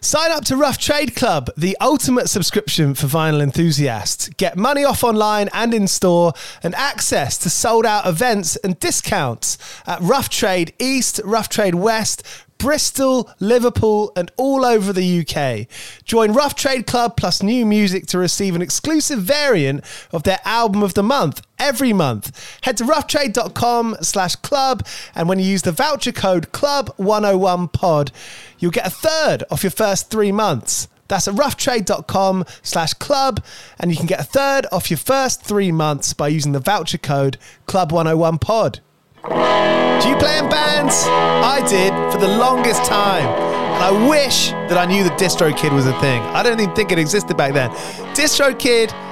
Sign up to Rough Trade Club, the ultimate subscription for vinyl enthusiasts. Get money off online and in store and access to sold out events and discounts at Rough Trade East, Rough Trade West, Bristol, Liverpool, and all over the UK. Join Rough Trade Club plus new music to receive an exclusive variant of their album of the month every month. Head to roughtrade.com slash club, and when you use the voucher code club101pod, you'll get a third off your first three months. That's at roughtrade.com slash club, and you can get a third off your first three months by using the voucher code club101pod. Do you play in bands? I did for the longest time. And I wish that I knew that DistroKid was a thing. I don't even think it existed back then. DistroKid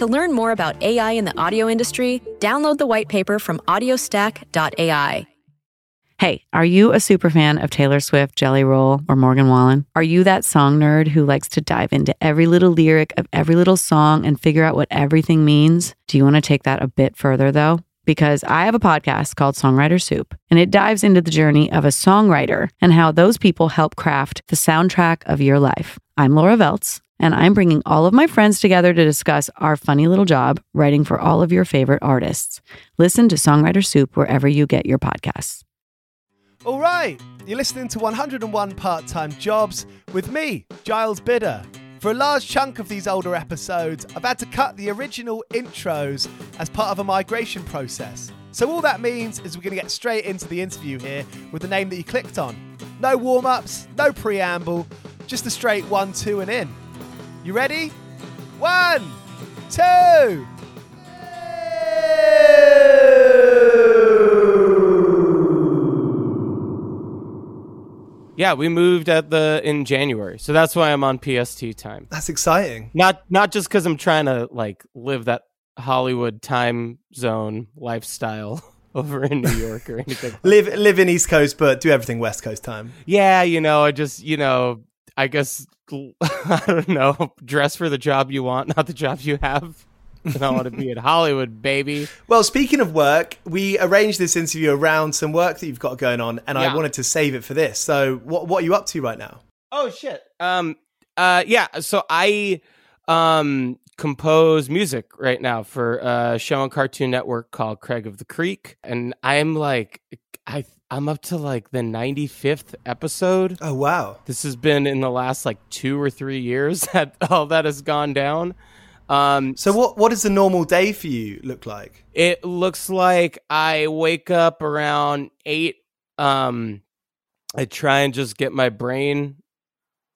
To learn more about AI in the audio industry, download the white paper from audiostack.ai. Hey, are you a superfan of Taylor Swift, Jelly Roll, or Morgan Wallen? Are you that song nerd who likes to dive into every little lyric of every little song and figure out what everything means? Do you want to take that a bit further, though? Because I have a podcast called Songwriter Soup, and it dives into the journey of a songwriter and how those people help craft the soundtrack of your life. I'm Laura Veltz, and I'm bringing all of my friends together to discuss our funny little job writing for all of your favorite artists. Listen to Songwriter Soup wherever you get your podcasts. All right, you're listening to 101 Part Time Jobs with me, Giles Bidder. For a large chunk of these older episodes, I've had to cut the original intros as part of a migration process. So, all that means is we're going to get straight into the interview here with the name that you clicked on. No warm ups, no preamble, just a straight one, two, and in. You ready? One, two. Yeah, we moved at the in January, so that's why I'm on PST time. That's exciting. Not not just because I'm trying to like live that Hollywood time zone lifestyle over in New York or anything. live live in East Coast, but do everything West Coast time. Yeah, you know, I just you know, I guess I don't know, dress for the job you want, not the job you have. And I want to be in Hollywood, baby. Well, speaking of work, we arranged this interview around some work that you've got going on, and Yeah. I wanted to save it for this. So, what what are you up to right now? Oh shit. Um uh yeah, so I um compose music right now for a show on Cartoon Network called Craig of the Creek and I'm like I I'm up to like the 95th episode. Oh wow! This has been in the last like 2 or 3 years that all that has gone down. Um So, what what does a normal day for you look like? it looks like I wake up around eight. Um, I try and just get my brain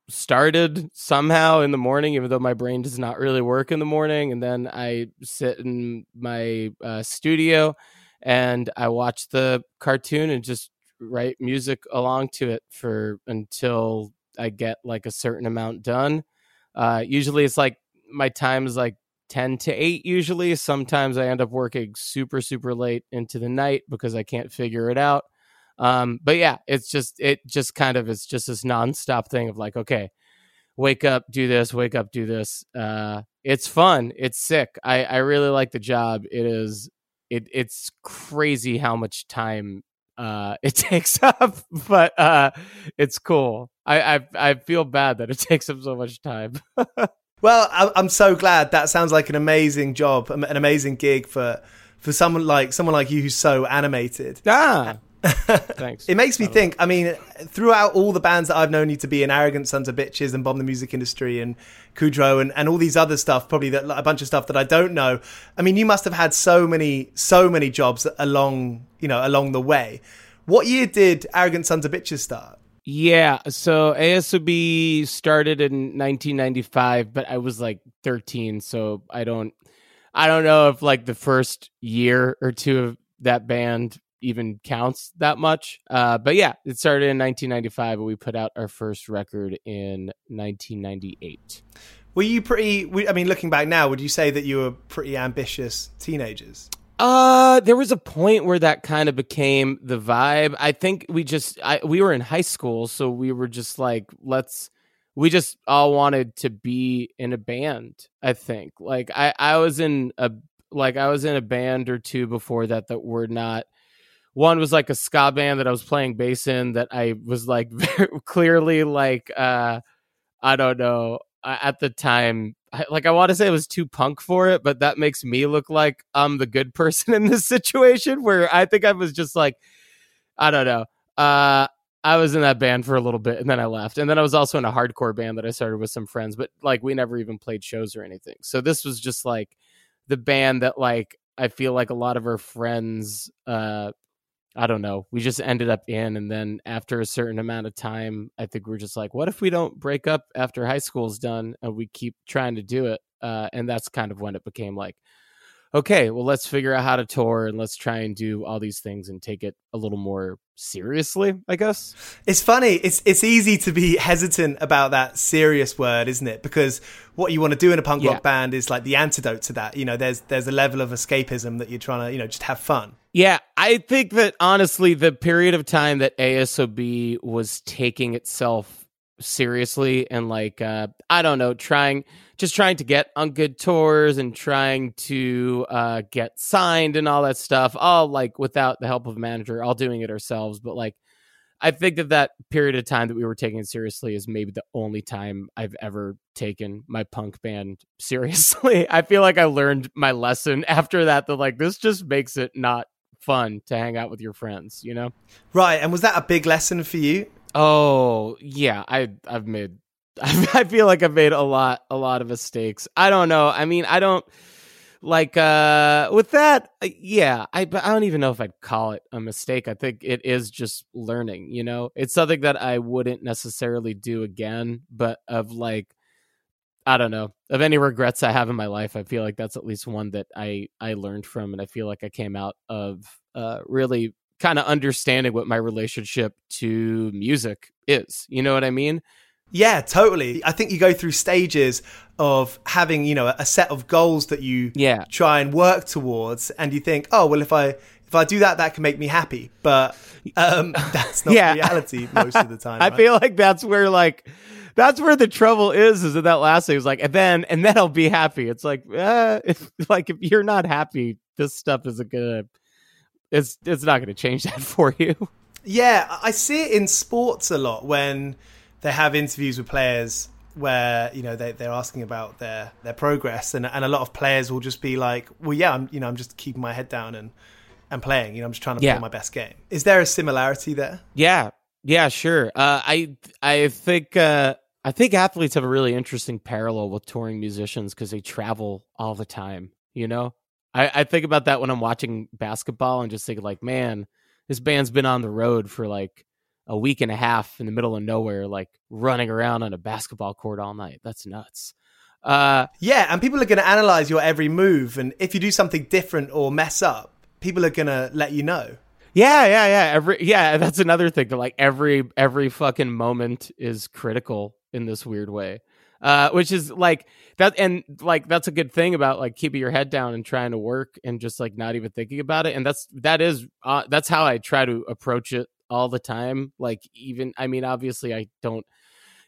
started somehow in the morning, even though my brain does not really work in the morning. And then I sit in my uh, studio and I watch the cartoon and just write music along to it for until I get like a certain amount done. Uh, usually it's like my time is like 10 to 8 usually. Sometimes I end up working super, super late into the night because I can't figure it out. Um, but yeah, it's just, it just kind of is just this nonstop thing of like, okay, wake up, do this, wake up, do this. Uh, it's fun. It's sick. I, I really like the job. It is it it's crazy how much time uh it takes up, but uh it's cool. I I, I feel bad that it takes up so much time. well, I, I'm so glad. That sounds like an amazing job, an amazing gig for for someone like someone like you who's so animated. Ah. Thanks. it makes me think. I mean, throughout all the bands that I've known you to be in, Arrogant Sons of Bitches and Bomb the Music Industry and Kudrow and, and all these other stuff, probably that, a bunch of stuff that I don't know. I mean, you must have had so many, so many jobs along, you know, along the way. What year did Arrogant Sons of Bitches start? Yeah, so ASOB started in 1995, but I was like 13, so I don't I don't know if like the first year or two of that band even counts that much. Uh, but yeah, it started in 1995, and we put out our first record in 1998. Were you pretty? I mean, looking back now, would you say that you were pretty ambitious teenagers? Uh, there was a point where that kind of became the vibe. I think we just, I, we were in high school, so we were just like, let's, we just all wanted to be in a band. I think, like, I, I was in a, like, I was in a band or two before that that were not one was like a ska band that I was playing bass in that I was like very clearly like uh I don't know at the time I, like I want to say it was too punk for it but that makes me look like I'm the good person in this situation where I think I was just like I don't know uh I was in that band for a little bit and then I left. And then I was also in a hardcore band that I started with some friends, but like we never even played shows or anything. So this was just like the band that like I feel like a lot of our friends uh I don't know. We just ended up in, and then after a certain amount of time, I think we're just like, what if we don't break up after high school's done and we keep trying to do it? Uh, and that's kind of when it became like, okay, well, let's figure out how to tour and let's try and do all these things and take it a little more seriously, I guess. It's funny. It's it's easy to be hesitant about that serious word, isn't it? Because what you want to do in a punk yeah. rock band is like the antidote to that. You know, there's there's a level of escapism that you're trying to, you know, just have fun. Yeah, I think that honestly, the period of time that ASOB was taking itself seriously and like uh I don't know, trying just trying to get on good tours and trying to uh, get signed and all that stuff, all like without the help of a manager, all doing it ourselves. But like, I think that that period of time that we were taking it seriously is maybe the only time I've ever taken my punk band seriously. I feel like I learned my lesson after that. That like this just makes it not fun to hang out with your friends, you know? Right. And was that a big lesson for you? Oh yeah, I I've made I feel like I've made a lot, a lot of mistakes. I don't know. I mean, I don't like uh with that. Uh, yeah, I I don't even know if I'd call it a mistake. I think it is just learning. You know, it's something that I wouldn't necessarily do again, but of like. I don't know. Of any regrets I have in my life, I feel like that's at least one that I I learned from and I feel like I came out of uh really kind of understanding what my relationship to music is. You know what I mean? Yeah, totally. I think you go through stages of having, you know, a set of goals that you yeah. try and work towards and you think, "Oh, well if I if I do that that can make me happy." But um that's not yeah. reality most of the time. I right? feel like that's where like that's where the trouble is is in that last thing. It's like and then and then I'll be happy. It's like uh if like if you're not happy, this stuff isn't gonna it's it's not gonna change that for you. Yeah, I see it in sports a lot when they have interviews with players where you know they, they're asking about their their progress and, and a lot of players will just be like well yeah i'm you know i'm just keeping my head down and and playing you know i'm just trying to yeah. play my best game. Is there a similarity there? Yeah. Yeah sure. Uh, i i think uh, i think athletes have a really interesting parallel with touring musicians because they travel all the time you know I, I think about that when i'm watching basketball and just think like man this band's been on the road for like a week and a half in the middle of nowhere, like running around on a basketball court all night. That's nuts. Uh, yeah, and people are going to analyze your every move, and if you do something different or mess up, people are going to let you know. Yeah, yeah, yeah. Every yeah, that's another thing. Like every every fucking moment is critical in this weird way. Uh, which is like that, and like that's a good thing about like keeping your head down and trying to work and just like not even thinking about it. And that's that is uh, that's how I try to approach it all the time. Like even I mean, obviously I don't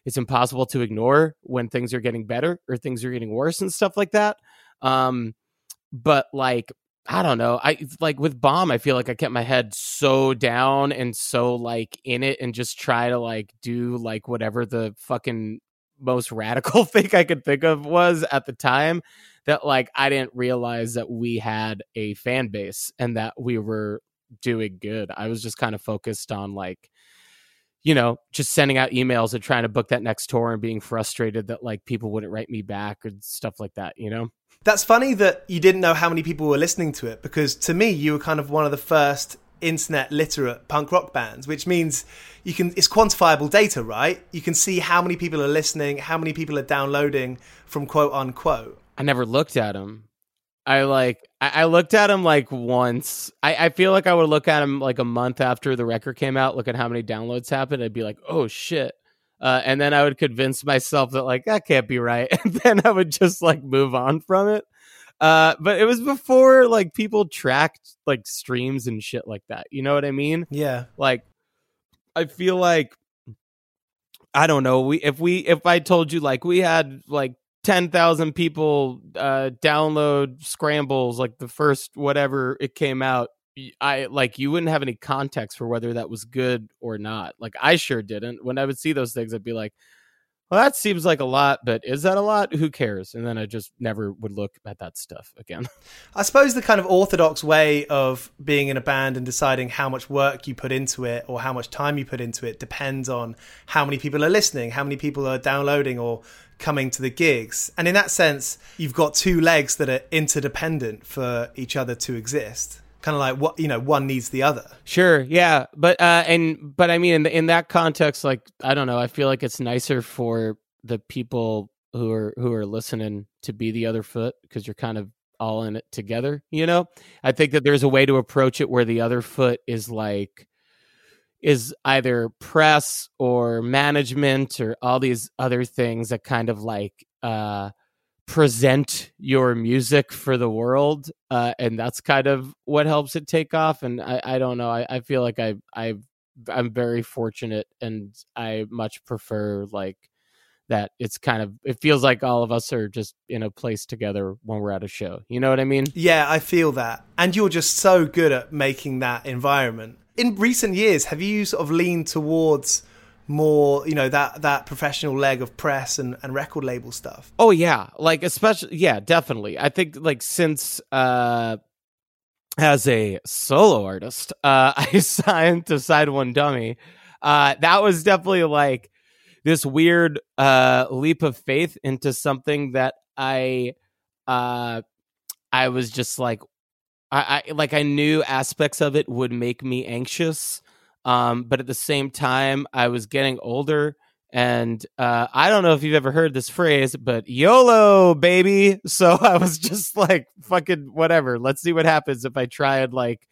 it's impossible to ignore when things are getting better or things are getting worse and stuff like that. Um, but like I don't know. I like with bomb. I feel like I kept my head so down and so like in it, and just try to like do like whatever the fucking most radical thing I could think of was at the time. That like I didn't realize that we had a fan base and that we were doing good. I was just kind of focused on like you know, just sending out emails and trying to book that next tour and being frustrated that like people wouldn't write me back and stuff like that, you know? That's funny that you didn't know how many people were listening to it because to me, you were kind of one of the first internet literate punk rock bands, which means you can it's quantifiable data, right? You can see how many people are listening, how many people are downloading from quote unquote. I never looked at them. I like I, looked at him like once. I, I feel like I would look at him like a month after the record came out, look at how many downloads happened. I'd be like, oh shit. Uh, and then I would convince myself that like that can't be right, and then I would just like move on from it. Uh, but it was before like people tracked like streams and shit like that. You know what I mean? Yeah. Like, I feel like I don't know. We if we if I told you like we had like 10,000 people uh, download scrambles like the first whatever it came out I like you wouldn't have any context for whether that was good or not. Like I sure didn't. When I would see those things I'd be like, well, that seems like a lot, but is that a lot? Who cares? And then I just never would look at that stuff again. I suppose the kind of orthodox way of being in a band and deciding how much work you put into it or how much time you put into it depends on how many people are listening, how many people are downloading or coming to the gigs. And in that sense, you've got two legs that are interdependent for each other to exist kind of like what you know one needs the other. Sure yeah but uh and but i mean in, in that context like i don't know i feel like it's nicer for the people who are who are listening to be the other foot because you're kind of all in it together you know? I think that there's a way to approach it where the other foot is like is either press or management or all these other things that kind of like uh present your music for the world uh, and that's kind of what helps it take off and i, I don't know I, I feel like i i i'm very fortunate and i much prefer like that it's kind of it feels like all of us are just in a place together when we're at a show you know what i mean? Yeah i feel that and you're just so good at making that environment. In recent years have you sort of leaned towards more you know that that professional leg of press and, and record label stuff. Oh yeah. Like especially yeah definitely. I think like since uh as a solo artist uh i signed to side one dummy. Uh that was definitely like this weird uh leap of faith into something that i uh i was just like I, I like i knew aspects of it would make me anxious um, but at the same time, I was getting older. And uh, I don't know if you've ever heard this phrase, but YOLO, baby. So I was just like, fucking whatever. Let's see what happens if I try and like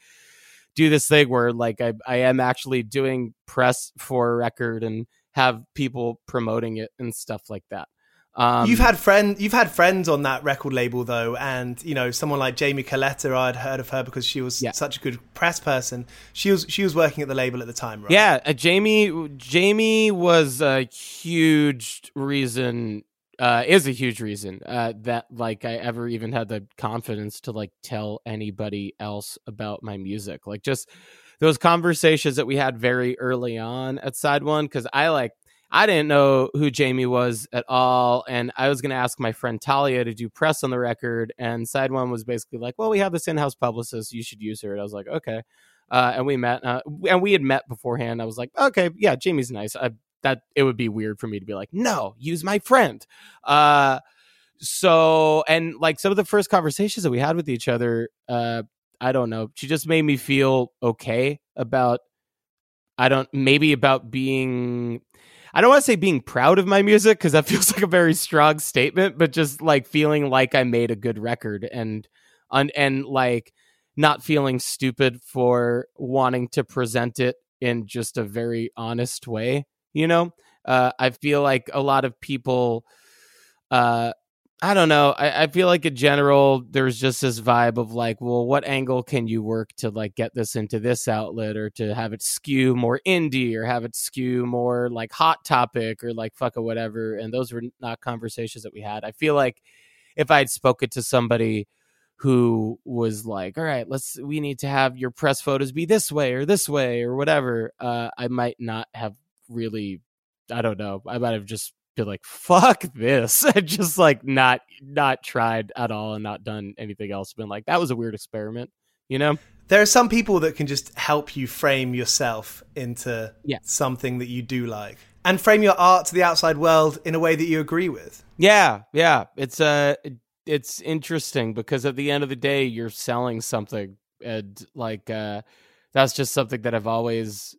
do this thing where like I, I am actually doing press for a record and have people promoting it and stuff like that. Um, you've had friend, you've had friends on that record label though, and you know someone like Jamie Coletta. I'd heard of her because she was yeah. such a good press person. She was she was working at the label at the time, right? Yeah, uh, Jamie Jamie was a huge reason. Uh, is a huge reason uh, that like I ever even had the confidence to like tell anybody else about my music. Like just those conversations that we had very early on at Side One, because I like I didn't know who Jamie was at all. And I was going to ask my friend Talia to do press on the record. And side one was basically like, well, we have this in house publicist. You should use her. And I was like, okay. Uh, and we met, uh, and we had met beforehand. I was like, okay, yeah, Jamie's nice. I, that it would be weird for me to be like, no, use my friend. Uh, so, and like some of the first conversations that we had with each other, uh, I don't know. She just made me feel okay about, I don't, maybe about being I don't want to say being proud of my music because that feels like a very strong statement, but just like feeling like I made a good record and and, and like not feeling stupid for wanting to present it in just a very honest way. You know, uh, I feel like a lot of people, uh, I don't know. I, I feel like in general, there's just this vibe of like, well, what angle can you work to like get this into this outlet or to have it skew more indie or have it skew more like hot topic or like fuck or whatever. And those were not conversations that we had. I feel like if I'd spoken to somebody who was like, all right, let's, we need to have your press photos be this way or this way or whatever, uh, I might not have really, I don't know, I might have just be like fuck this and just like not not tried at all and not done anything else. Been like that was a weird experiment you know? There are some people that can just help you frame yourself into Yeah. something that you do like and frame your art to the outside world in a way that you agree with. Yeah yeah. It's uh it's interesting because at the end of the day you're selling something and like uh that's just something that i've always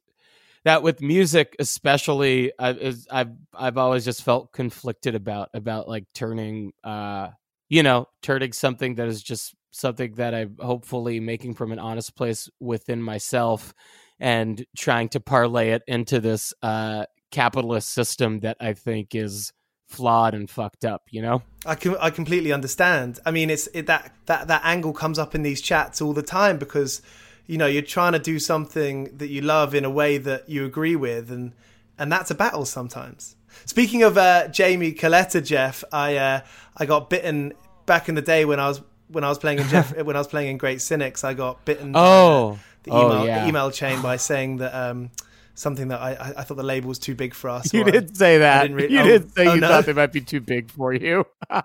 that with music especially I, I've i've always just felt conflicted about about like turning uh you know turning something that is just something that i'm hopefully making from an honest place within myself and trying to parlay it into this uh capitalist system that i think is flawed and fucked up you know I can I completely understand. I mean, it's it, that that that angle comes up in these chats all the time because you know you're trying to do something that you love in a way that you agree with, and and that's a battle sometimes. Speaking of uh, Jamie Coletta, Jeff, I uh, I got bitten back in the day when I was when I was playing in Jeff when I was playing in Great Cynics. I got bitten. uh, Oh. the Oh, email yeah. the email chain by saying that um, something that I, I thought the label was too big for us. You or I- did say that. didn't re- you oh, did say oh, you no. thought they might be too big for you.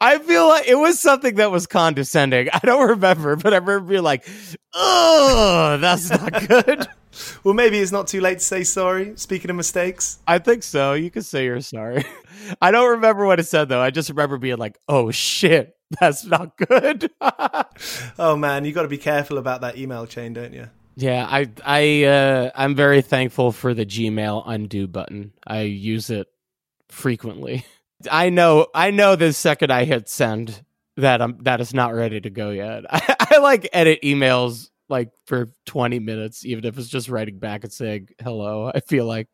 I feel like it was something that was condescending. I don't remember, but I remember being like, "Oh, that's not good." Well, maybe it's not too late to say sorry. Speaking of mistakes. I think so. You can say you're sorry. I don't remember what it said though. I just remember being like, "Oh shit, that's not good." Oh man, you got to be careful about that email chain, don't you? yeah, I I uh I'm very thankful for the Gmail undo button. I use it frequently. I know I know the second I hit send that I'm that is not ready to go yet. I, I like edit emails like for 20 minutes even if it's just writing back and saying hello. I feel like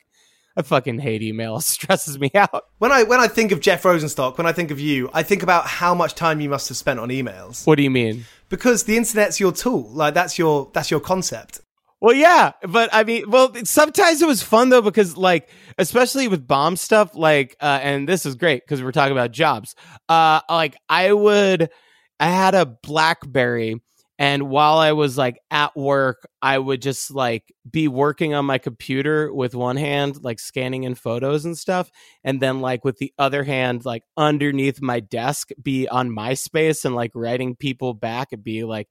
I fucking hate email. It stresses me out. When I when I think of Jeff Rosenstock, when I think of you, I think about how much time you must have spent on emails What do you mean? because the internet's your tool. Like that's your that's your concept. Well, yeah, but I mean, well, sometimes it was fun though because, like, especially with bomb stuff, like, uh, and this is great because we're talking about jobs. Uh, like, I would, I had a BlackBerry, and while I was like at work, I would just like be working on my computer with one hand, like scanning in photos and stuff, and then like with the other hand, like underneath my desk, be on MySpace and like writing people back and be like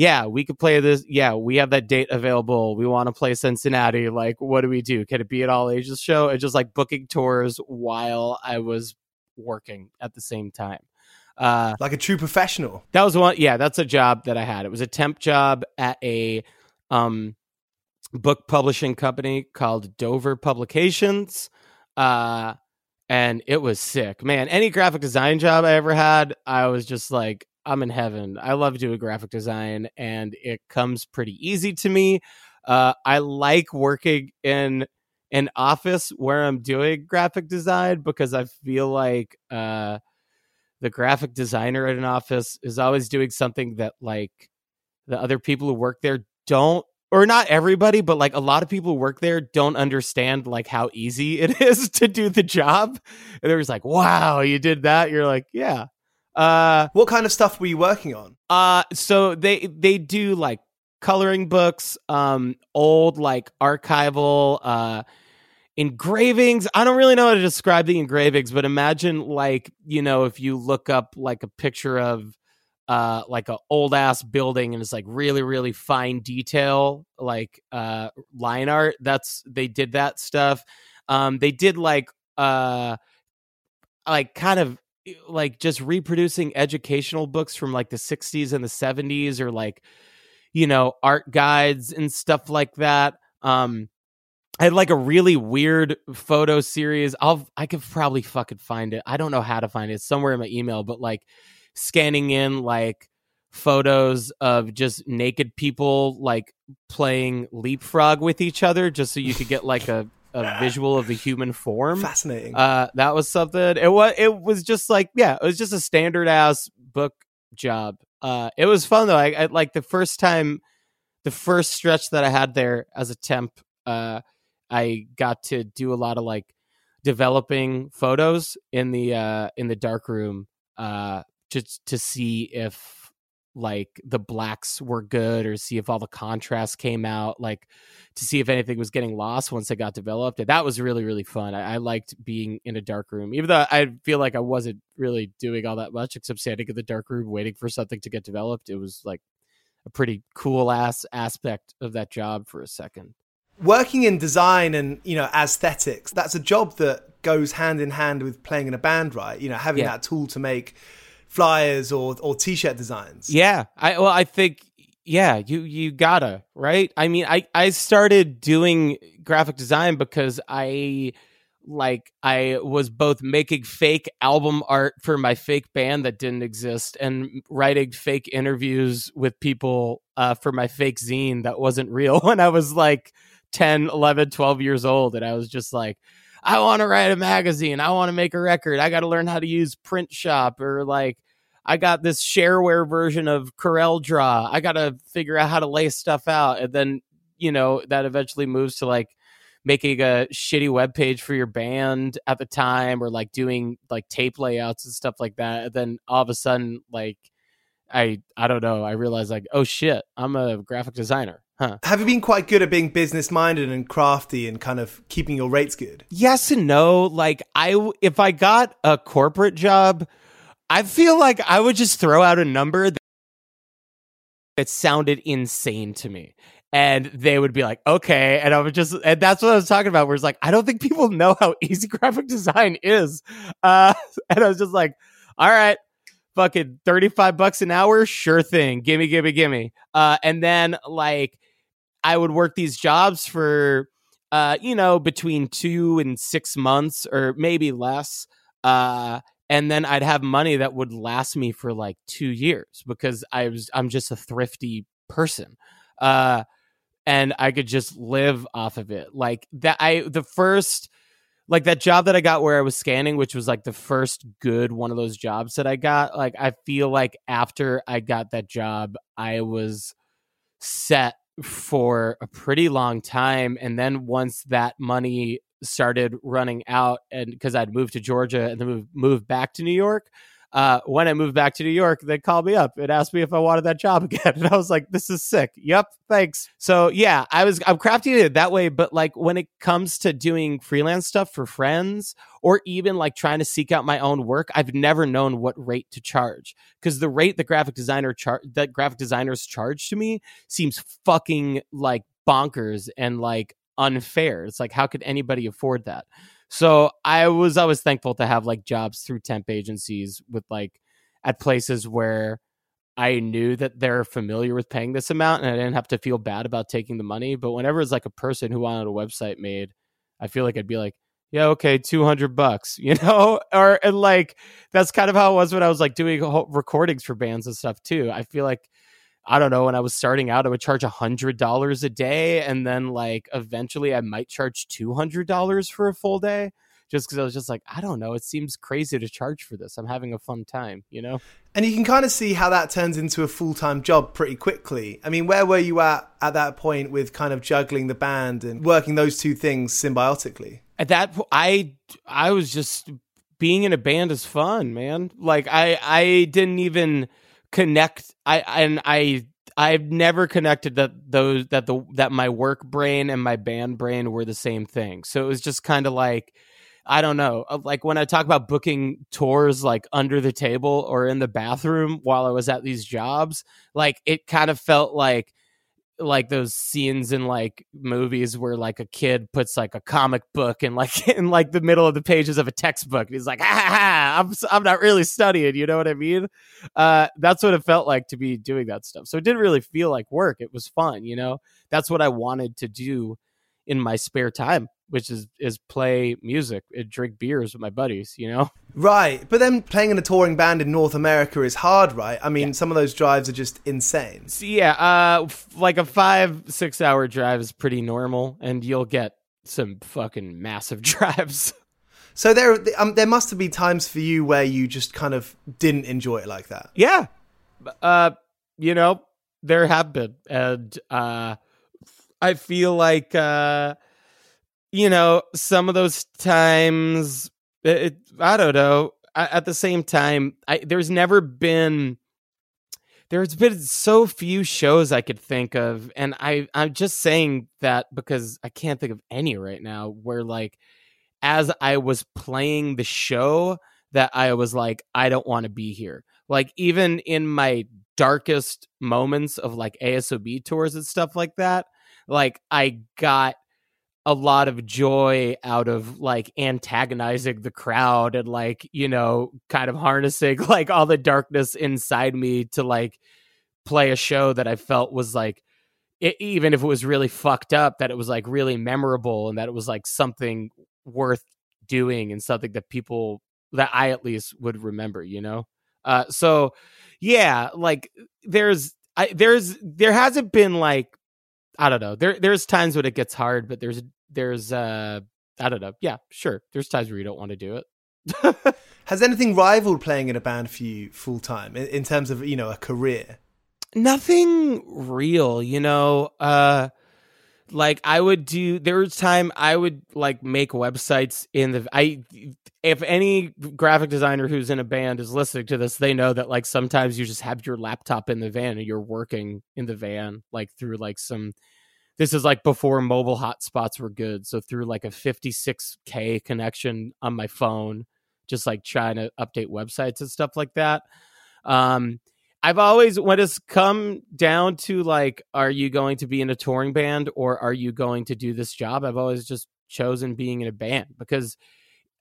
yeah, we could play this. Yeah, we have that date available. We want to play Cincinnati. Like, what do we do? Can it be an all ages show? It's just like booking tours while I was working at the same time. Uh, Like a true professional. that was one. Yeah, that's a job that I had. It was a temp job at a um, book publishing company called Dover Publications. Uh, and it was sick, man. Any graphic design job I ever had, I was just like, I'm in heaven. I love doing graphic design, and it comes pretty easy to me. Uh, I like working in an office where I'm doing graphic design because I feel like uh, the graphic designer at an office is always doing something that like the other people who work there don't or not everybody but like a lot of people who work there don't understand like how easy it is to do the job and they're just like wow you did that you're like yeah uh What kind of stuff were you working on? uh so they they do like coloring books um old like archival uh engravings i don't really know how to describe the engravings but imagine like you know if you look up like a picture of uh like a old ass building and it's like really really fine detail like uh line art that's they did that stuff um they did like uh like kind of like just reproducing educational books from like the 60s and the 70s or like you know art guides and stuff like that um I had like a really weird photo series. I'll I could probably fucking find it. I don't know how to find it. It's somewhere in my email, but like scanning in like photos of just naked people like playing leapfrog with each other just so you could get like a a visual of the human form. Fascinating. Uh, that was something. It was it was just like yeah, it was just a standard ass book job. Uh, it was fun though. I, I like the first time, the first stretch that I had there as a temp. Uh, I got to do a lot of like developing photos in the uh in the dark room uh just to see if like the blacks were good or see if all the contrast came out like to see if anything was getting lost once it got developed and that was really really fun. I, I liked being in a dark room even though i feel like i wasn't really doing all that much except standing in the dark room waiting for something to get developed. It was like a pretty cool ass aspect of that job for a second. Working in design and you know aesthetics that's a job that goes hand in hand with playing in a band right? You know having Yeah. that tool to make flyers or or t-shirt designs Yeah, I well, I think yeah, you you gotta right. I mean, I I started doing graphic design because I like I was both making fake album art for my fake band that didn't exist and writing fake interviews with people uh, for my fake zine that wasn't real when I was like 10, 11, 12 years old and I was just like I want to write a magazine. I want to make a record. I got to learn how to use print shop or like I got this shareware version of Corel Draw. I got to figure out how to lay stuff out. And then, you know, that eventually moves to like making a shitty web page for your band at the time or like doing like tape layouts and stuff like that. And then all of a sudden, like, I I don't know. I realized like, oh shit, I'm a graphic designer, huh? have you been quite good at being business minded and crafty and kind of keeping your rates good? Yes and no. Like I, if i got a corporate job i feel like i would just throw out a number that, sounded insane to me. And they would be like okay. And i would just and that's what i was talking about where it's like i don't think people know how easy graphic design is. Uh and i was just like all right fucking 35 bucks an hour? Sure thing. Gimme gimme gimme. Uh and then like i would work these jobs for uh, you know, between two and six months or maybe less. Uh, and then I'd have money that would last me for like two years because I was I'm just a thrifty person. Uh, and I could just live off of it. Like that I the first like that job that I got where I was scanning, which was like the first good one of those jobs that I got, like I feel like after I got that job, I was set for a pretty long time and then once that money started running out and because i'd moved to georgia and then moved, back to new york uh, when i moved back to new york they called me up and asked me if i wanted that job again and i was like this is sick yep thanks so yeah i was i'm crafting it that way but like when it comes to doing freelance stuff for friends or even like trying to seek out my own work i've never known what rate to charge because the rate the graphic designer char- that graphic designers charge to me seems fucking like bonkers and like unfair. It's like how could anybody afford that? So I was always thankful to have like jobs through temp agencies with like at places where I knew that they're familiar with paying this amount and I didn't have to feel bad about taking the money. But whenever it's like a person who wanted a website made, I feel like I'd be like, yeah, okay, 200 bucks, you know? Or and like that's kind of how it was when I was like doing recordings for bands and stuff too. I feel like I don't know, when I was starting out, I would charge a hundred dollars a day, and then like eventually I might charge two hundred dollars for a full day. Just because I was just like, I don't know, it seems crazy to charge for this. I'm having a fun time, you know? And you can kind of see how that turns into a full time job pretty quickly. I mean, where were you at at that point with kind of juggling the band and working those two things symbiotically? At that point, I I was just being in a band is fun, man. Like I I didn't even connect. I and I I've never connected that those that the that my work brain and my band brain were the same thing. So it was just kind of like I don't know. uh, Like when I talk about booking tours like under the table or in the bathroom while I was at these jobs, like it kind of felt like like those scenes in like movies where like a kid puts like a comic book in like in like the middle of the pages of a textbook and he's like ha, ha, I'm I'm not really studying you know what I mean? Uh that's what it felt like to be doing that stuff. So it didn't really feel like work it was fun you know? That's what I wanted to do in my spare time which is is play music and drink beers with my buddies you know Right. But then playing in a touring band in North America is hard, right? I mean, some of those drives are just insane. So yeah, uh, f- like a five six hour drive is pretty normal, and you'll get some fucking massive drives. So there, um, there must have been times for you where you just kind of didn't enjoy it like that. Yeah, uh, you know, there have been, and uh, I feel like, uh, you know, some of those times, it, it, I don't know. I, at the same time, I, there's never been there's been so few shows I could think of, and I I'm just saying that because I can't think of any right now where like as I was playing the show that I was like I don't want to be here. Like even in my darkest moments of like ASOB tours and stuff like that, like I got a lot of joy out of like antagonizing the crowd and like you know kind of harnessing like all the darkness inside me to like play a show that i felt was like it, even if it was really fucked up that it was like really memorable and that it was like something worth doing and something that people that i at least would remember you know? Uh so yeah like there's I, there's there hasn't been like I don't know. There there's times when it gets hard, but there's there's uh I don't know. Yeah, sure. There's times where you don't want to do it. Has anything rivaled playing in a band for you full time in, in terms of you know a career? Nothing real, you know. Uh like I would do there was time I would like make websites in the I if any graphic designer who's in a band is listening to this, they know that like sometimes you just have your laptop in the van and you're working in the van like through like some this is like before mobile hotspots were good. So through like a 56k connection on my phone, just like trying to update websites and stuff like that. Um I've always when it's come down to like, are you going to be in a touring band or are you going to do this job? I've always just chosen being in a band because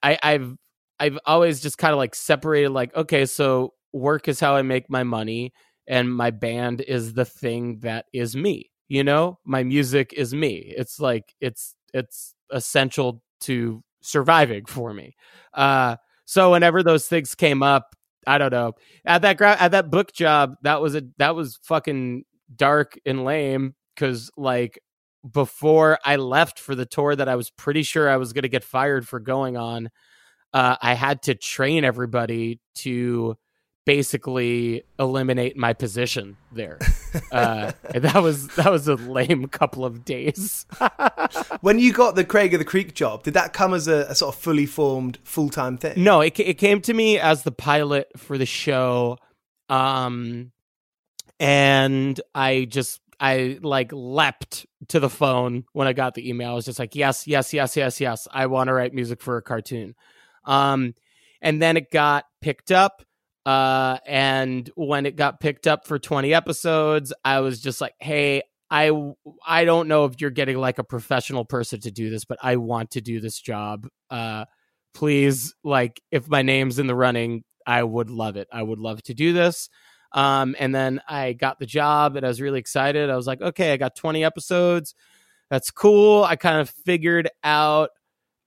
I, I've I've always just kind of like separated like, okay, so work is how I make my money and my band is the thing that is me. You know, my music is me. It's like it's it's essential to surviving for me. Uh so whenever those things came up, I don't know. At that gra- at that book job, that was a that was fucking dark and lame cuz like before I left for the tour that I was pretty sure I was going to get fired for going on, uh, I had to train everybody to basically eliminate my position there. Uh, that was that was a lame couple of days. when you got the Craig of the Creek job, did that come as a, a sort of fully formed full time thing? No, it it came to me as the pilot for the show, um, and I just I like leapt to the phone when I got the email. I was just like, yes, yes, yes, yes, yes. I want to write music for a cartoon. Um, and then it got picked up uh, and when it got picked up for 20 episodes, I was just like, hey, I I don't know if you're getting like a professional person to do this, but I want to do this job. Uh, please, like, if my name's in the running, I would love it. I would love to do this. Um, and then I got the job and I was really excited. I was like, okay, I got 20 episodes. That's cool. I kind of figured out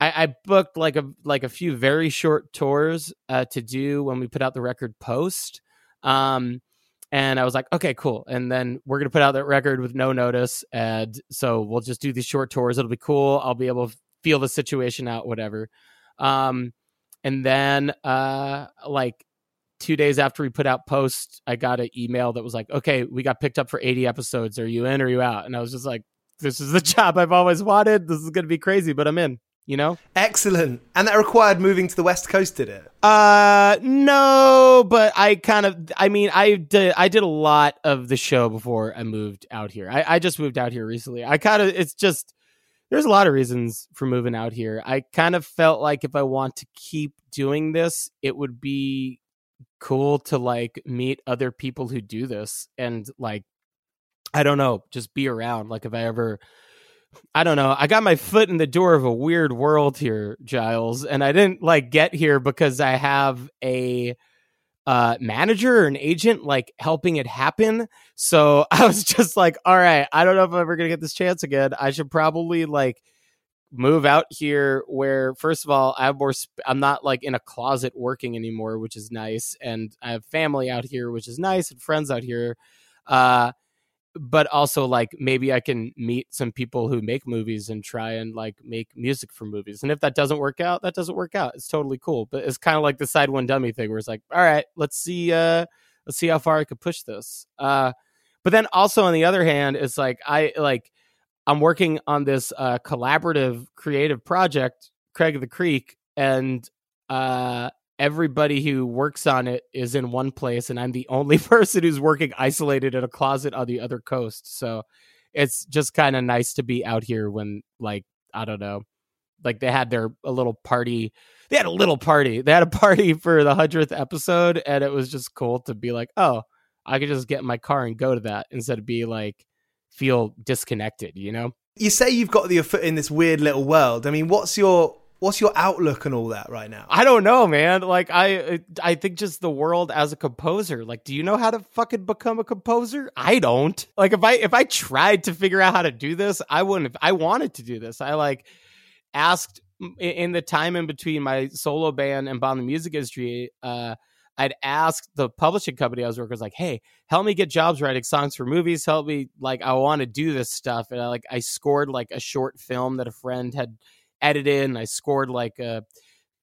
I, I booked like a like a few very short tours uh, to do when we put out the record post. Um, and I was like, okay, cool. And then we're gonna put out that record with no notice, and so we'll just do these short tours. It'll be cool. I'll be able to feel the situation out, whatever. Um, and then uh, like two days after we put out post, I got an email that was like, okay, we got picked up for 80 episodes. Are you in or are you out? And I was just like, this is the job I've always wanted. This is gonna be crazy, but I'm in you know? Excellent. And that required moving to the west coast did it? Uh no but i kind of i mean i did i did a lot of the show before i moved out here. I, I just moved out here recently. I kind of it's just there's a lot of reasons for moving out here. I kind of felt like if i want to keep doing this it would be cool to like meet other people who do this and like i don't know just be around. Like if i ever I don't know. I got my foot in the door of a weird world here, Giles, and I didn't like get here because I have a uh manager or an agent like helping it happen. So I was just like, all right, I don't know if I'm ever to get this chance again. I should probably like move out here where first of all, I have more sp- I'm not like in a closet working anymore, which is nice, and I have family out here, which is nice, and friends out here. Uh but also like maybe I can meet some people who make movies and try and like make music for movies. And if that doesn't work out, that doesn't work out. It's totally cool. But it's kind of like the side one dummy thing where it's like, all right, let's see uh let's see how far I could push this. Uh but then also on the other hand, it's like I like I'm working on this uh collaborative creative project, Craig of the Creek, and uh everybody who works on it is in one place and I'm the only person who's working isolated in a closet on the other coast. So it's just kind of nice to be out here when like I don't know, like they had their a little party. They had a little party. They had a party for the 100th episode and it was just cool to be like, "Oh, I could just get in my car and go to that instead of be like feel disconnected, you know?" You say you've got your foot in this weird little world. I mean, what's your what's your outlook and all that right now? I don't know, man. Like I I think just the world as a composer. Like do you know how to fucking become a composer? I don't. Like if I if I tried to figure out how to do this, I wouldn't I wanted to do this. I like asked in the time in between my solo band and Bomb the Music Industry, uh I'd asked the publishing company I was working with, like, hey, help me get jobs writing songs for movies. Help me, like, I want to do this stuff. And I like I scored like a short film that a friend had edited and I scored like a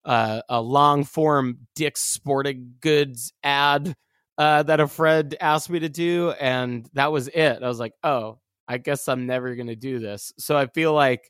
a, a long form Dick's Sporting Goods ad uh, that a friend asked me to do, and that was it. I was like, oh, I guess I'm never gonna do this. So I feel like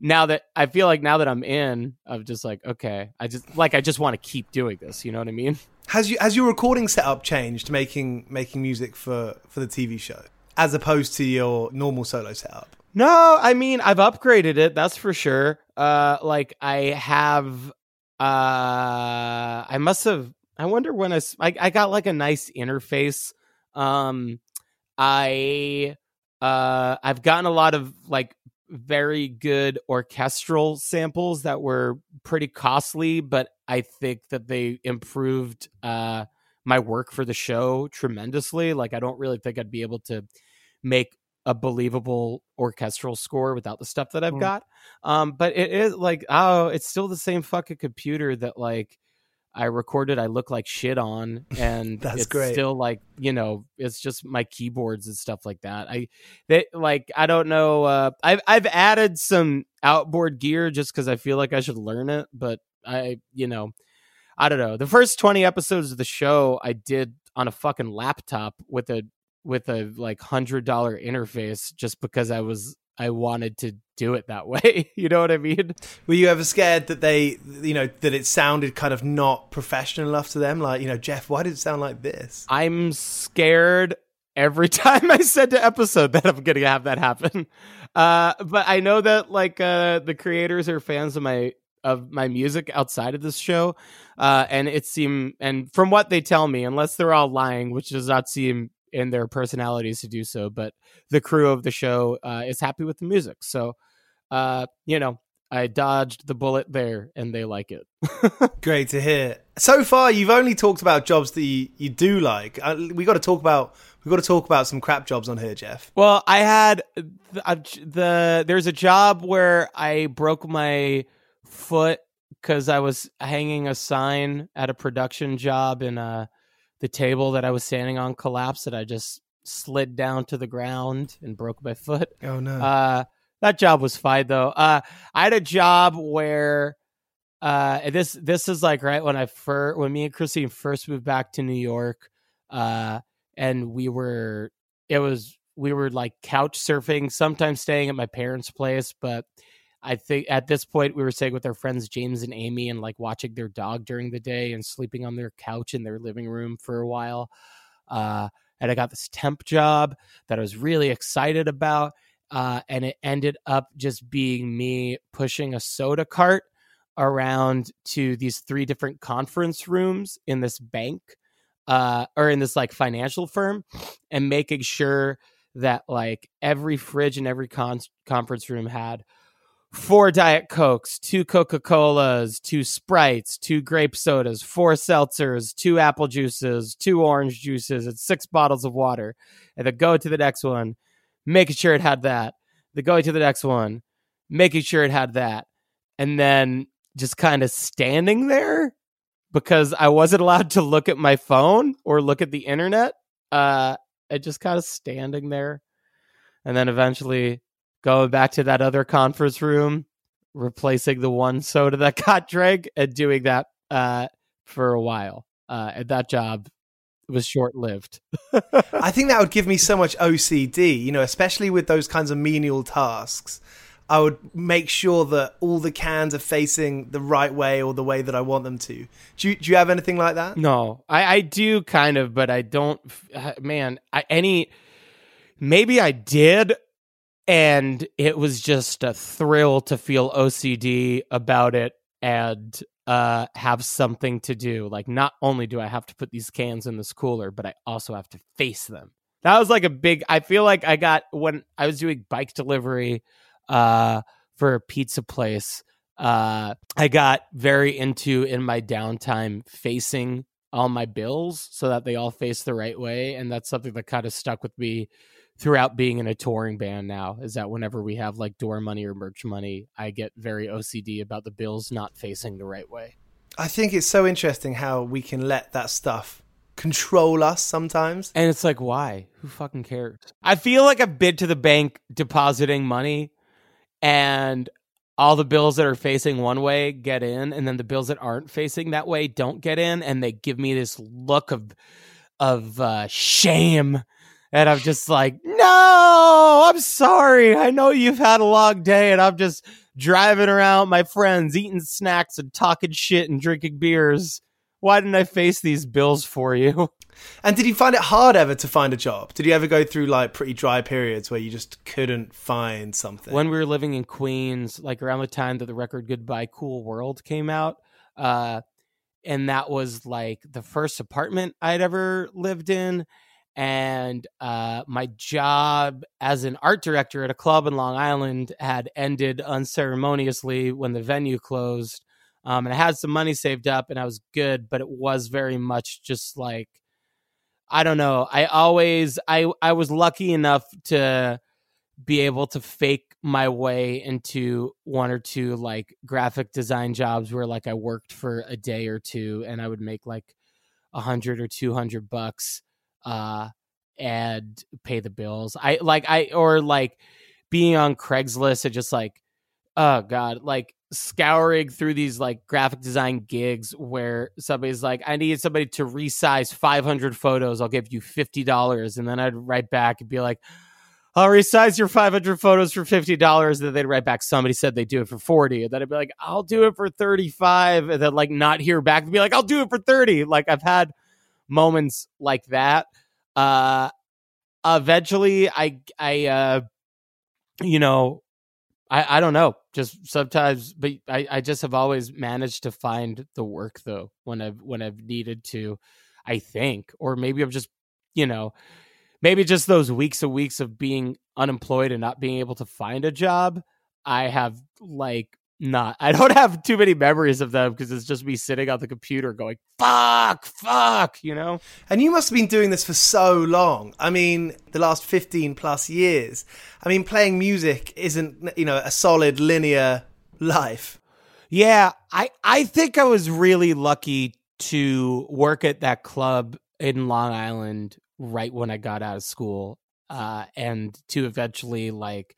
now that I feel like now that I'm in, I'm just like, okay, I just like I just want to keep doing this. You know what I mean? Has you has your recording setup changed making making music for for the TV show as opposed to your normal solo setup? No, I mean I've upgraded it. That's for sure. Uh, like I have. Uh, I must have. I wonder when I, I I got like a nice interface. Um, I uh I've gotten a lot of like very good orchestral samples that were pretty costly, but I think that they improved uh my work for the show tremendously. Like I don't really think I'd be able to make a believable orchestral score without the stuff that I've mm. got. Um, but it is like, oh, it's still the same fucking computer that like I recorded I look like shit on and That's it's great. still like, you know, it's just my keyboards and stuff like that. I they like I don't know uh I've I've added some outboard gear just cuz I feel like I should learn it, but I, you know, I don't know. The first 20 episodes of the show I did on a fucking laptop with a with a like hundred dollar interface just because I was I wanted to do it that way. you know what I mean? Were you ever scared that they, you know, that it sounded kind of not professional enough to them? Like, you know, Jeff, why did it sound like this? I'm scared every time I said to episode that I'm gonna have that happen. Uh, but I know that like uh, the creators are fans of my of my music outside of this show, uh, and it seem and from what they tell me, unless they're all lying, which does not seem in their personalities to do so. But the crew of the show uh, is happy with the music. So, uh, you know, I dodged the bullet there and they like it. Great to hear. So far, you've only talked about jobs that you, you do like. Uh, we got to talk about we got to talk about some crap jobs on here, Jeff. Well, I had the, the there's a job where I broke my foot because I was hanging a sign at a production job in a the table that I was standing on collapsed and I just slid down to the ground and broke my foot. Oh no. Uh, that job was fine though. Uh, I had a job where uh, this this is like right when I first when me and Christine first moved back to New York, uh, and we were it was we were like couch surfing, sometimes staying at my parents' place, but I think at this point we were staying with our friends James and Amy and like watching their dog during the day and sleeping on their couch in their living room for a while. Uh, and I got this temp job that I was really excited about. Uh, and it ended up just being me pushing a soda cart around to these three different conference rooms in this bank uh, or in this like financial firm and making sure that like every fridge in every con- conference room had four Diet Cokes, two Coca Colas, two Sprites, two grape sodas, four seltzers, two apple juices, two orange juices, and six bottles of water. And then go to the next one, making sure it had that. Then going to the next one, making sure it had that. And then just kind of standing there because I wasn't allowed to look at my phone or look at the internet. Uh, and just kind of standing there. And then eventually going back to that other conference room, replacing the one soda that got drank and doing that uh, for a while. Uh, and that job was short lived. I think that would give me so much OCD, you know, especially with those kinds of menial tasks. I would make sure that all the cans are facing the right way or the way that I want them to. Do you, do you have anything like that? No, I, I do kind of, but I don't. uh, Man, I, any maybe I did, and it was just a thrill to feel OCD about it and uh, have something to do. Like, not only do I have to put these cans in this cooler, but I also have to face them. That was like a big. I feel like I got when I was doing bike delivery uh, for a pizza place. Uh, I got very into in my downtime facing all my bills so that they all face the right way, and that's something that kind of stuck with me throughout being in a touring band now is that whenever we have like door money or merch money i get very ocd about the bills not facing the right way. I think it's so interesting how we can let that stuff control us sometimes. and it's like why? Who fucking cares? I feel like i've been to the bank depositing money and all the bills that are facing one way get in and then the bills that aren't facing that way don't get in and they give me this look of of uh, shame and i'm just like no i'm sorry i know you've had a long day and i'm just driving around my friends eating snacks and talking shit and drinking beers why didn't i face these bills for you And did you find it hard ever to find a job? Did you ever go through like pretty dry periods where you just couldn't find something? when we were living in Queens, like around the time that the record Goodbye Cool World came out. Uh, and that was like the first apartment I'd ever lived in. And uh, my job as an art director at a club in Long Island had ended unceremoniously when the venue closed. Um, and I had some money saved up and I was good, but it was very much just like, I don't know. I always, I, I was lucky enough to, be able to fake my way into one or two like graphic design jobs where like I worked for a day or two and I would make like a hundred or two hundred bucks uh and pay the bills. I like I or like being on Craigslist and just like oh god, like scouring through these like graphic design gigs where somebody's like, I need somebody to resize 500 photos. I'll give you $50. And then I'd write back and be like, I'll resize your 500 photos for $50. And then they'd write back, somebody said they'd do it for 40. And then I'd be like, I'll do it for 35. And then like not hear back and be like, I'll do it for 30. Like I've had moments like that. Uh, eventually I, I, uh, you know, I, I don't know. Just sometimes, but I, I just have always managed to find the work though when I've when I've needed to. I think, or maybe I'm just, you know, maybe just those weeks of weeks of being unemployed and not being able to find a job. I have like not. I don't have too many memories of them because it's just me sitting on the computer going fuck, fuck, you know. And you must have been doing this for so long. I mean, the last 15 plus years. I mean, playing music isn't, you know, a solid linear life. Yeah, I I think I was really lucky to work at that club in Long Island right when I got out of school, uh, and to eventually like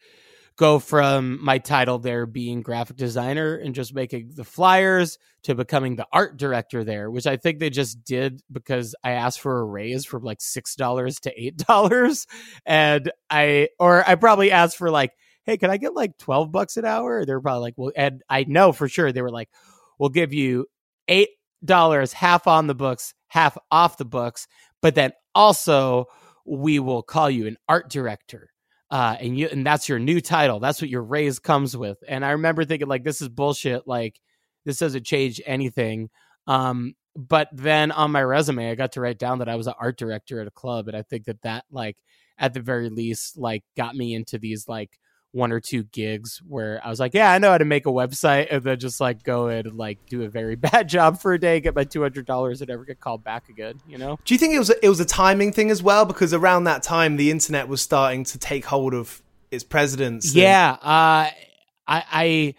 go from my title there being graphic designer and just making the flyers to becoming the art director there, which I think they just did because I asked for a raise from like six dollars to eight dollars, and I or I probably asked for like hey, can I get like 12 bucks an hour? They're probably like, well, and I know for sure they were like, we'll give you $8, half on the books, half off the books, but then also we will call you an art director. Uh, and you and that's your new title. That's what your raise comes with. And I remember thinking like this is bullshit. Like this doesn't change anything. Um, but then on my resume, I got to write down that I was an art director at a club, and I think that that like at the very least like got me into these like one or two gigs where I was like, yeah, I know how to make a website and then just like go and like do a very bad job for a day, get my two hundred dollars, and never get called back again. You know? Do you think it was a, it was a timing thing as well? Because around that time, the internet was starting to take hold of its presidents. and- Yeah, uh, I, I,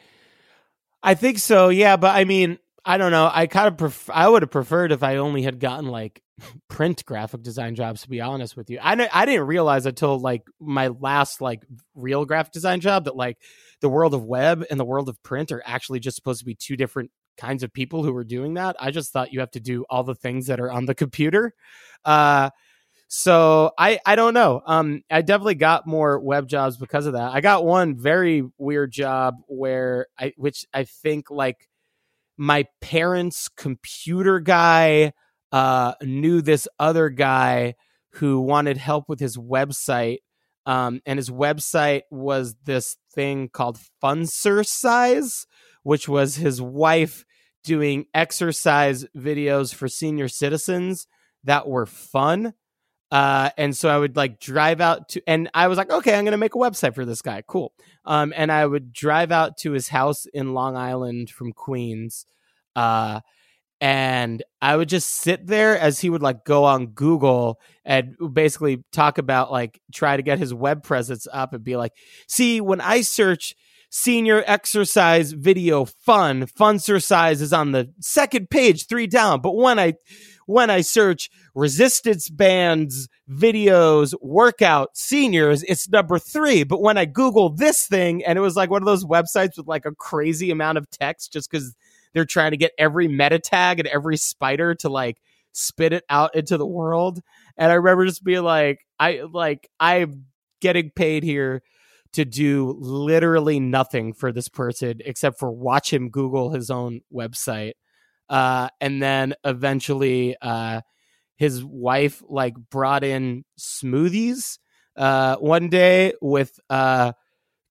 I think so. Yeah, but I mean, I don't know. I kind of pref- I would have preferred if I only had gotten like print graphic design jobs to be honest with you. I, didn't- I didn't realize until like my last like real graphic design job that like the world of web and the world of print are actually just supposed to be two different kinds of people who are doing that. I just thought you have to do all the things that are on the computer. Uh so i i don't know. Um i definitely got more web jobs because of that. I got one very weird job where i which i think like my parents computer guy uh knew this other guy who wanted help with his website um and his website was this thing called Funcercise which was his wife doing exercise videos for senior citizens that were fun uh, and so I would like drive out to, and I was like, okay, I'm going to make a website for this guy. Cool. Um, and I would drive out to his house in Long Island from Queens. Uh, and I would just sit there as he would like go on Google and basically talk about like try to get his web presence up and be like, see, when I search senior exercise video fun, Funcercise is on the second page, three down. But when I when I search resistance bands, videos, workout, seniors, it's number three. But when I Google this thing, and it was like one of those websites with like a crazy amount of text just because they're trying to get every meta tag and every spider to like spit it out into the world. And I remember just being like, I like, I'm getting paid here to do literally nothing for this person except for watch him Google his own website uh, and then eventually uh, his wife like brought in smoothies uh, one day with uh,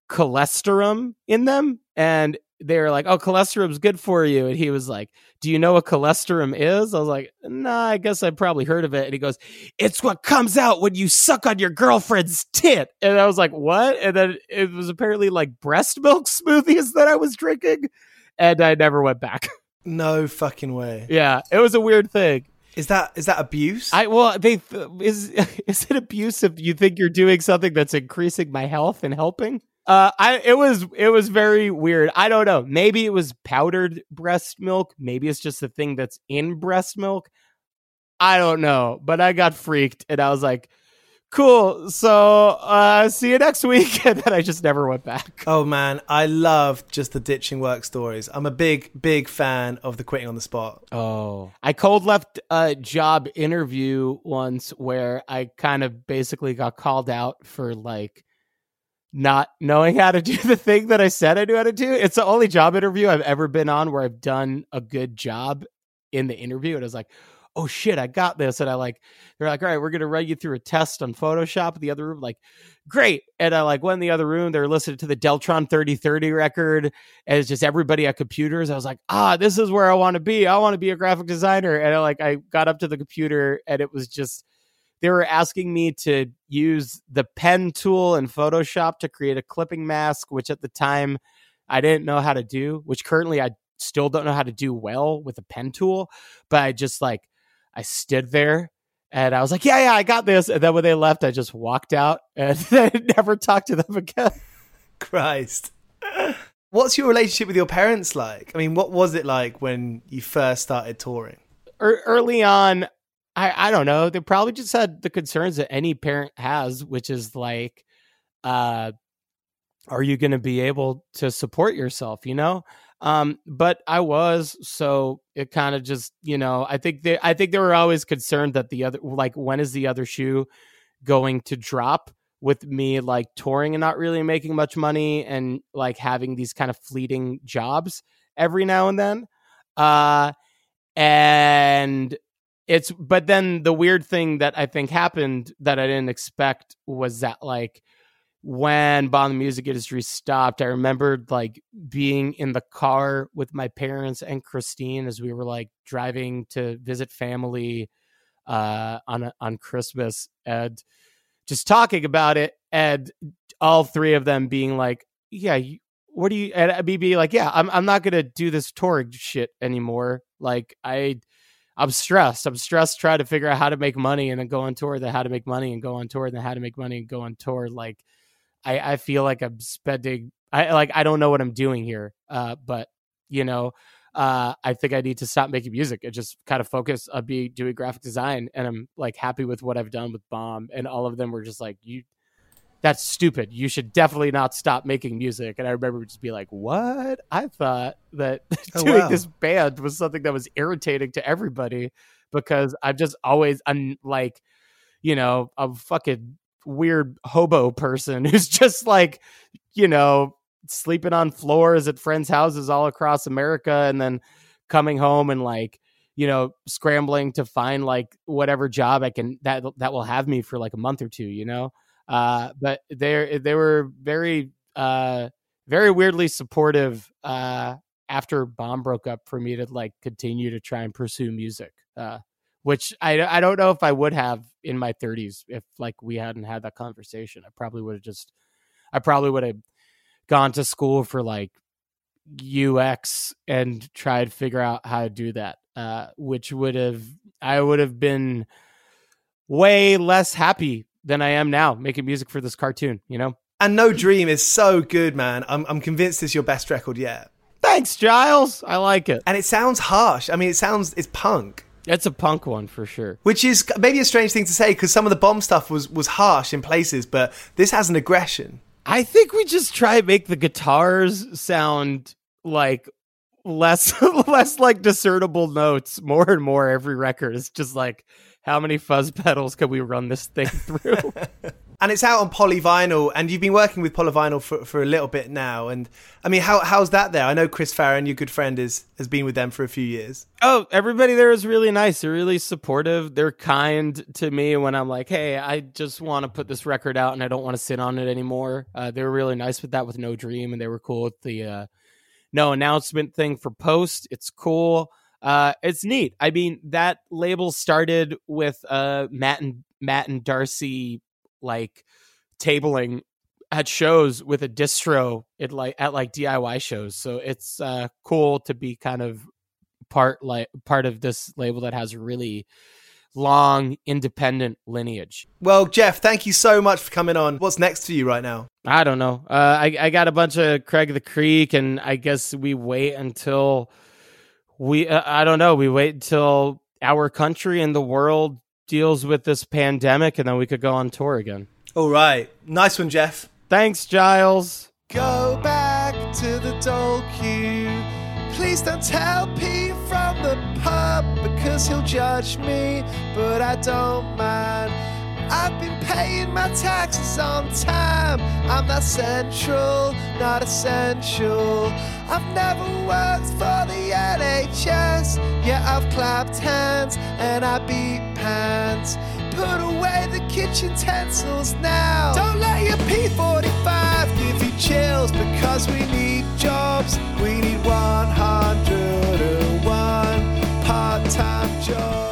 cholesterol in them and they were like oh cholesterol's good for you and he was like do you know what cholesterol is i was like nah i guess i probably heard of it and he goes it's what comes out when you suck on your girlfriend's tit and i was like what and then it was apparently like breast milk smoothies that i was drinking and i never went back No fucking way. yeah, it was a weird thing. Is that is that abuse? I well, they is is it abuse if you think you're doing something that's increasing my health and helping? Uh, I it was it was very weird. I don't know. Maybe it was powdered breast milk. Maybe it's just the thing that's in breast milk. I don't know, but I got freaked and I was like, "Cool, so uh, see you next week." And then I just never went back. oh man, I love just the ditching work stories. I'm a big big fan of the quitting on the spot. Oh. I cold left a job interview once where I kind of basically got called out for like not knowing how to do the thing that I said I knew how to do. It's the only job interview I've ever been on where I've done a good job in the interview. And I was like, oh shit, I got this. And I like, they're like, all right, we're going to run you through a test on Photoshop. in The other room, like, great. And I like went in the other room. They're listening to the Deltron 3030 record. And it's just everybody at computers. I was like, ah, this is where I want to be. I want to be a graphic designer. And I like, I got up to the computer and it was just, they were asking me to use the pen tool in Photoshop to create a clipping mask, which at the time I didn't know how to do, which currently I still don't know how to do well with a pen tool. But I just like, I stood there and I was like, yeah, yeah, I got this. And then when they left, I just walked out and I never talked to them again. Christ. What's your relationship with your parents like? I mean, what was it like when you first started touring? Early on, I, I don't know. They probably just had the concerns that any parent has, which is like, uh, are you going to be able to support yourself? You know, um, but I was, so it kind of just, you know, I think they, I think they were always concerned that the other, like, when is the other shoe going to drop? With me like touring and not really making much money and like having these kind of fleeting jobs every now and then. Uh, and it's but then the weird thing that I think happened that I didn't expect was that like when Bomb the Music Industry stopped, I remembered like being in the car with my parents and Christine as we were like driving to visit family uh on on Christmas and just talking about it and all three of them being like, Yeah, you, what do you and be like, Yeah, I'm I'm not gonna do this touring shit anymore. Like I I'm stressed. I'm stressed trying to figure out how to make money and then go on tour, then how to make money and go on tour, then how to make money and go on tour. Like I, I feel like I'm spending I like I don't know what I'm doing here. Uh but you know, uh, I think I need to stop making music and just kind of focus on be doing graphic design. And I'm like happy with what I've done with Bomb. And all of them were just like, you, that's stupid. You should definitely not stop making music. And I remember just be like, what? I thought that Oh, doing wow. this band was something that was irritating to everybody because I've just always un- like, you know, a fucking weird hobo person who's just like, you know, sleeping on floors at friends' houses all across America and then coming home and like, you know, scrambling to find like whatever job I can that that will have me for like a month or two, you know. Uh but they they were very uh very weirdly supportive uh after bomb broke up for me to like continue to try and pursue music. Uh which I I don't know if I would have in my 30s if like we hadn't had that conversation. I probably would have just I probably would have gone to school for like UX and tried to figure out how to do that. Uh, which would have I would have been way less happy than I am now making music for this cartoon, you know? And No Dream is so good, man. I'm, I'm convinced it's your best record yet. Thanks, Giles. I like it. And it sounds harsh. I mean, it sounds, it's punk. It's a punk one for sure. Which is maybe a strange thing to say because some of the bomb stuff was, was harsh in places, but this has an aggression. I think we just try and make the guitars sound like less less like discernible notes more and more every record. It's just like how many fuzz pedals can we run this thing through? And it's out on polyvinyl, and you've been working with polyvinyl for, for a little bit now. And I mean, how how's that there? I know Chris Farren, your good friend, is has been with them for a few years. oh, everybody there is really nice. They're really supportive. They're kind to me when I'm like, "Hey, I just want to put this record out and I don't want to sit on it anymore." Uh, they were really nice with that with No Dream, and they were cool with the uh, no announcement thing for Post. It's cool. Uh, it's neat. I mean, that label started with uh, Matt and Matt and Darcie like tabling at shows with a distro at like at like DIY shows. So it's uh, cool to be kind of part like part of this label that has really long independent lineage. Well, Jeff, thank you so much for coming on. What's next for you right now? I don't know. Uh, I I got a bunch of Craig the Creek, and I guess we wait until we. Uh, I don't know. We wait until our country and the world deals with this pandemic, and then we could go on tour again. All right, nice one, Jeff. Thanks, Giles. Go back to the dole queue. Please don't tell Pete from the pub because he'll judge me, but I don't mind. I've been paying my taxes on time. I'm not central, not essential. I've never worked for the NHS. Yeah, I've clapped hands and I beat pants. Put away the kitchen utensils now. Don't let your P45 give you chills because we need jobs. We need 101 part time jobs.